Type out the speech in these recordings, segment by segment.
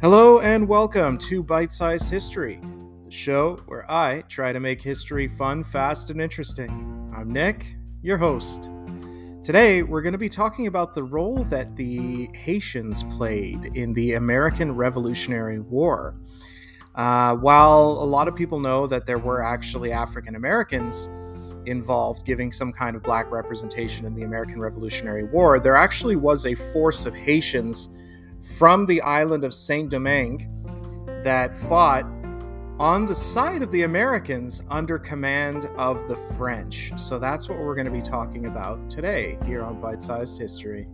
Hello and welcome to Bite Sized History, the show where I try to make history fun, fast, and interesting. I'm Nick, your host. Today, we're going to be talking about the role that the Haitians played in the American Revolutionary War. Uh, while a lot of people know that there were actually African Americans involved giving some kind of black representation in the American Revolutionary War, there actually was a force of Haitians from the island of Saint Domingue that fought on the side of the Americans under command of the French. So that's what we're going to be talking about today here on Bite Sized History.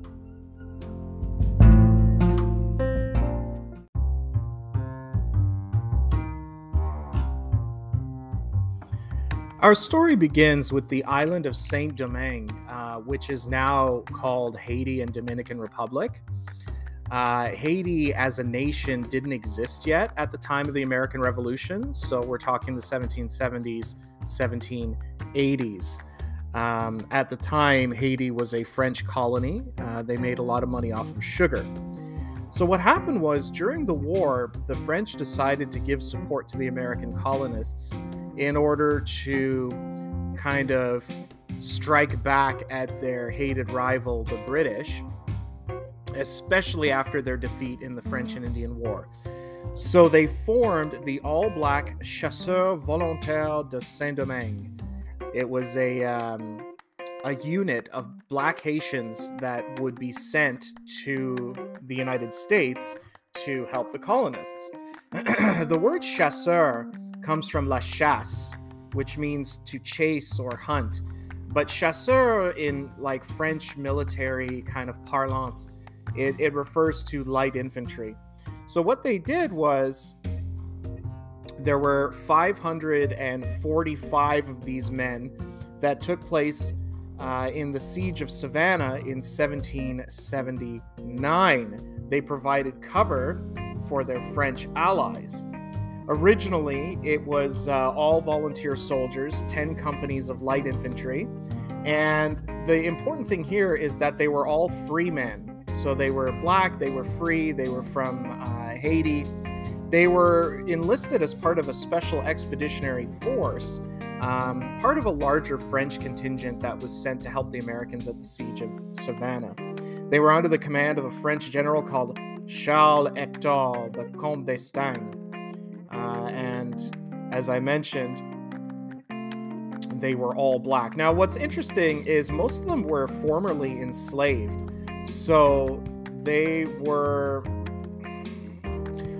Our story begins with the island of Saint Domingue, uh, which is now called Haiti and Dominican Republic. Uh, Haiti as a nation didn't exist yet at the time of the American Revolution, so we're talking the 1770s, 1780s. Um, at the time, Haiti was a French colony. Uh, they made a lot of money off of sugar. So, what happened was during the war, the French decided to give support to the American colonists in order to kind of strike back at their hated rival, the British, especially after their defeat in the French and Indian War. So they formed the all black Chasseurs Volontaires de Saint Domingue. It was a, um, a unit of black Haitians that would be sent to the United States to help the colonists. the word chasseur comes from la chasse, which means to chase or hunt. But chasseur, in like French military kind of parlance, it, it refers to light infantry. So what they did was there were 545 of these men that took place uh, in the siege of Savannah in 1779. They provided cover for their French allies. Originally, it was uh, all volunteer soldiers, 10 companies of light infantry. And the important thing here is that they were all free men. So they were black, they were free, they were from uh, Haiti. They were enlisted as part of a special expeditionary force, um, part of a larger French contingent that was sent to help the Americans at the siege of Savannah. They were under the command of a French general called Charles Hector, the Comte d'Estaing. Uh, and as I mentioned, they were all black. Now, what's interesting is most of them were formerly enslaved. So they were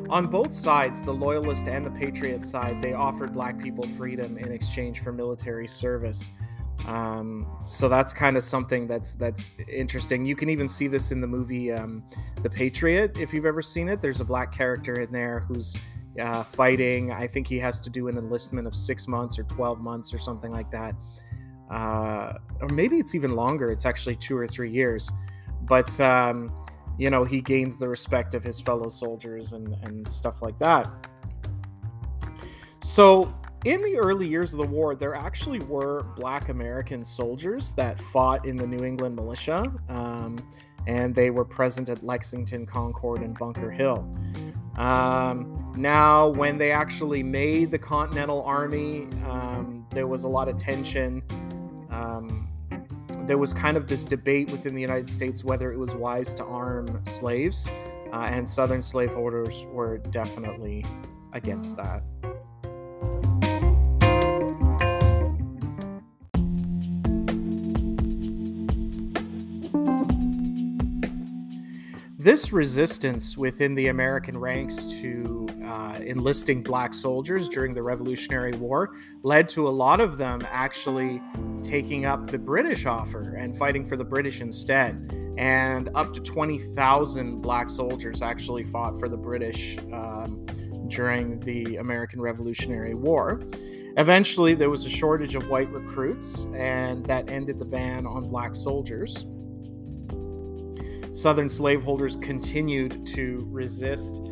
on both sides, the loyalist and the patriot side, they offered black people freedom in exchange for military service. Um, so that's kind of something that's that's interesting. You can even see this in the movie um, The Patriot, if you've ever seen it. There's a black character in there who's uh, fighting. I think he has to do an enlistment of six months or twelve months or something like that, uh, or maybe it's even longer. It's actually two or three years but um, you know he gains the respect of his fellow soldiers and and stuff like that. So in the early years of the war, there actually were Black American soldiers that fought in the New England militia, um, and they were present at Lexington, Concord, and Bunker Hill. Um, now, when they actually made the Continental Army, um, there was a lot of tension. There was kind of this debate within the United States whether it was wise to arm slaves, uh, and Southern slaveholders were definitely against that. This resistance within the American ranks to uh, enlisting black soldiers during the Revolutionary War led to a lot of them actually taking up the British offer and fighting for the British instead. And up to 20,000 black soldiers actually fought for the British um, during the American Revolutionary War. Eventually, there was a shortage of white recruits, and that ended the ban on black soldiers. Southern slaveholders continued to resist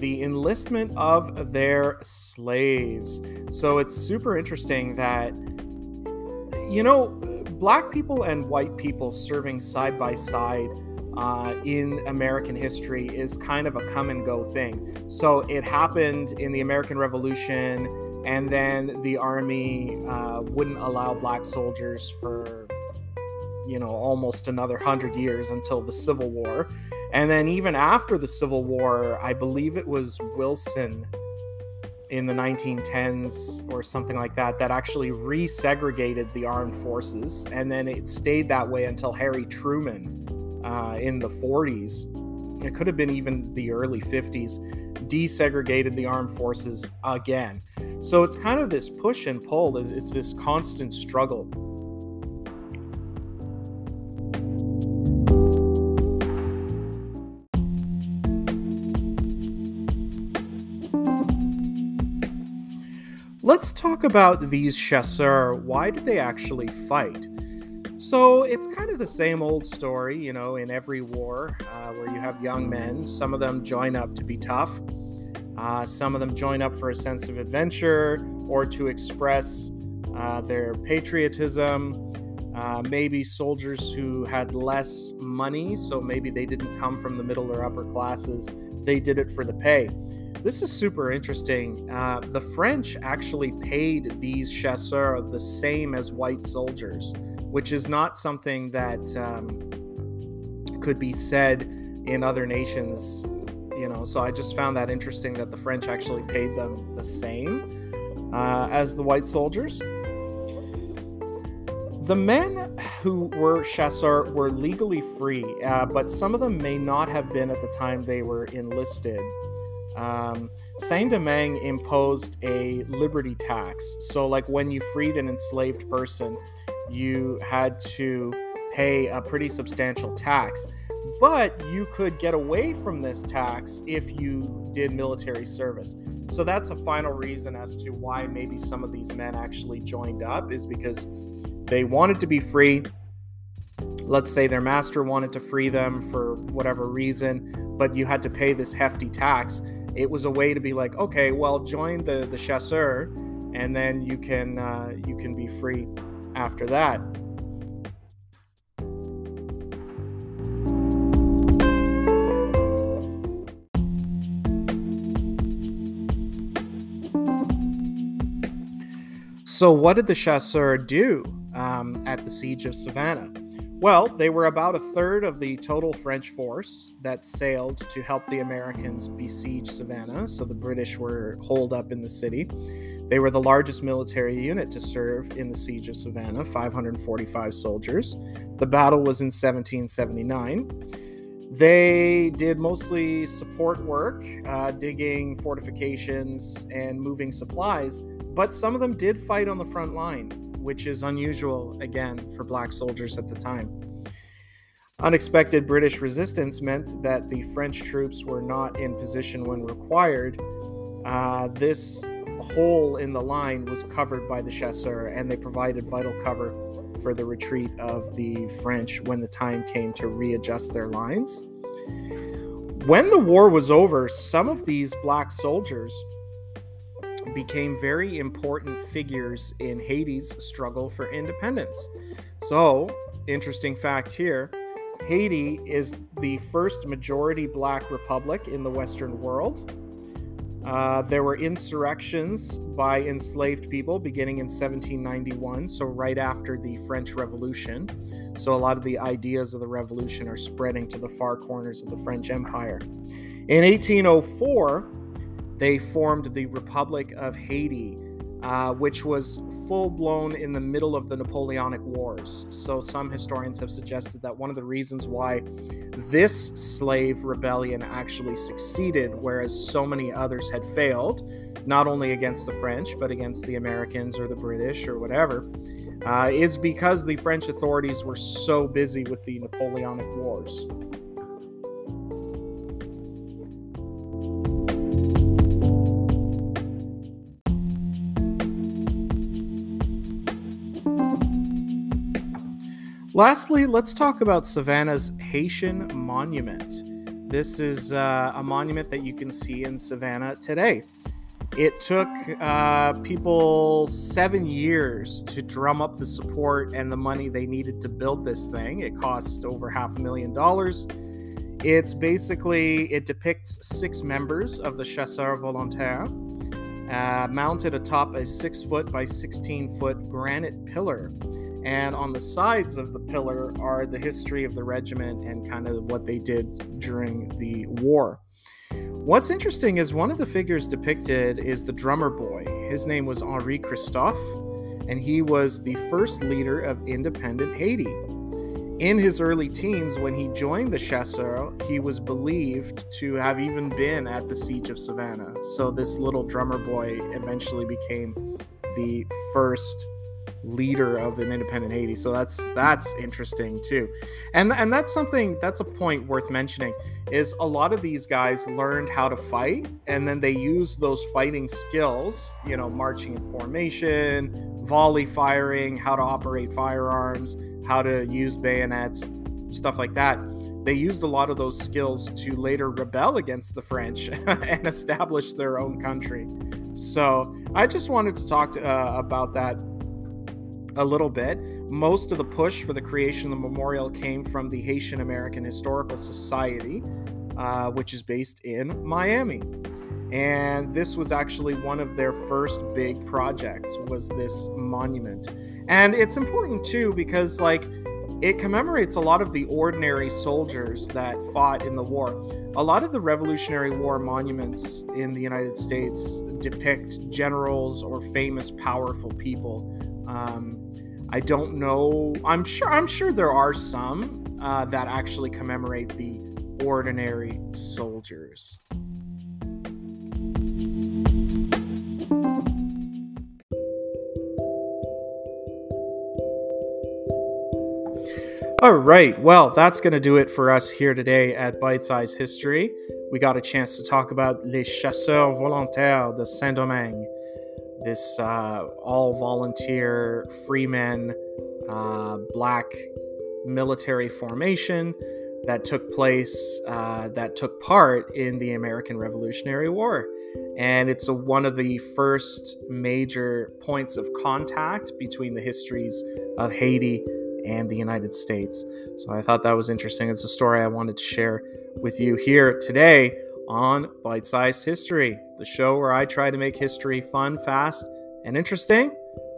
the enlistment of their slaves. So it's super interesting that, you know, black people and white people serving side by side uh, in American history is kind of a come and go thing. So it happened in the American Revolution, and then the army uh, wouldn't allow black soldiers for you know almost another hundred years until the Civil War, and then even after the Civil War, I believe it was Wilson in the 1910s or something like that that actually resegregated the armed forces. And then it stayed that way until harry truman uh, in the 40s it could have been even the early 50s desegregated the armed forces again. So it's kind of this push and pull it's this constant struggle Let's talk about these chasseurs. Why did they actually fight? So it's kind of the same old story, you know, in every war uh, where you have young men. Some of them join up to be tough, uh, some of them join up for a sense of adventure or to express uh, their patriotism. Uh, maybe soldiers who had less money, so maybe they didn't come from the middle or upper classes, they did it for the pay. This is super interesting. Uh, the French actually paid these chasseurs the same as white soldiers, which is not something that um, could be said in other nations. You know, so I just found that interesting that the French actually paid them the same uh, as the white soldiers. The men who were chasseurs were legally free, uh, but some of them may not have been at the time they were enlisted. Um, Saint Domingue imposed a liberty tax. So, like when you freed an enslaved person, you had to pay a pretty substantial tax. But you could get away from this tax if you did military service. So that's a final reason as to why maybe some of these men actually joined up, is because they wanted to be free. Let's say their master wanted to free them for whatever reason, but you had to pay this hefty tax it was a way to be like, okay, well, join the the chasseur, and then you can uh, you can be free after that. So, what did the chasseurs do um, at the siege of Savannah? Well, they were about a third of the total French force that sailed to help the Americans besiege Savannah, so the British were holed up in the city. They were the largest military unit to serve in the siege of Savannah, 545 soldiers. The battle was in 1779. They did mostly support work, uh, digging fortifications and moving supplies, but some of them did fight on the front line which is unusual again for black soldiers at the time. Unexpected British resistance meant that the French troops were not in position when required. Uh, this hole in the line was covered by the chasseurs, and they provided vital cover for the retreat of the French when the time came to readjust their lines. When the war was over, some of these black soldiers became very important figures in Haiti's struggle for independence. So, interesting fact here Haiti is the first majority black republic in the Western world. Uh, there were insurrections by enslaved people beginning in 1791, so right after the French Revolution. So, a lot of the ideas of the revolution are spreading to the far corners of the French Empire. In 1804, they formed the Republic of Haiti, uh, which was full blown in the middle of the Napoleonic Wars. So, some historians have suggested that one of the reasons why this slave rebellion actually succeeded, whereas so many others had failed, not only against the French, but against the Americans or the British or whatever, uh, is because the French authorities were so busy with the Napoleonic Wars. Lastly, let's talk about Savannah's Haitian Monument. This is uh, a monument that you can see in Savannah today. It took uh, people seven years to drum up the support and the money they needed to build this thing. It cost over half a million dollars. It's basically, it depicts six members of the Chasseurs Volontaires, uh, mounted atop a six foot by 16 foot granite pillar. And on the sides of the pillar are the history of the regiment and kind of what they did during the war. What's interesting is one of the figures depicted is the drummer boy. His name was Henri Christophe, and he was the first leader of independent Haiti. In his early teens, when he joined the Chasseurs, he was believed to have even been at the Siege of Savannah. So, this little drummer boy eventually became the first leader of an independent Haiti. So that's that's interesting too. And and that's something that's a point worth mentioning is a lot of these guys learned how to fight and then they use those fighting skills, you know, marching in formation, volley firing, how to operate firearms, how to use bayonets, stuff like that. They used a lot of those skills to later rebel against the French and establish their own country. So I just wanted to talk to, uh, about that a little bit. Most of the push for the creation of the memorial came from the Haitian American Historical Society, uh, which is based in Miami. And this was actually one of their first big projects was this monument. And it's important too because like it commemorates a lot of the ordinary soldiers that fought in the war. A lot of the Revolutionary War monuments in the United States depict generals or famous powerful people um, I don't know. I'm sure. I'm sure there are some uh, that actually commemorate the ordinary soldiers. All right. Well, that's going to do it for us here today at Bite Size History. We got a chance to talk about Les Chasseurs Volontaires de Saint-Domingue this uh, all volunteer freemen uh, black military formation that took place uh, that took part in the American Revolutionary War, and it's a, one of the first major points of contact between the histories of Haiti and the United States. So I thought that was interesting. It's a story I wanted to share with you here today on Bite Sized History, the show where I try to make history fun, fast, and interesting.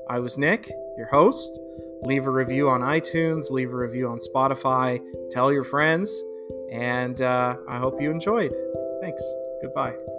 I was Nick, your host. Leave a review on iTunes, leave a review on Spotify, tell your friends, and uh, I hope you enjoyed. Thanks. Goodbye.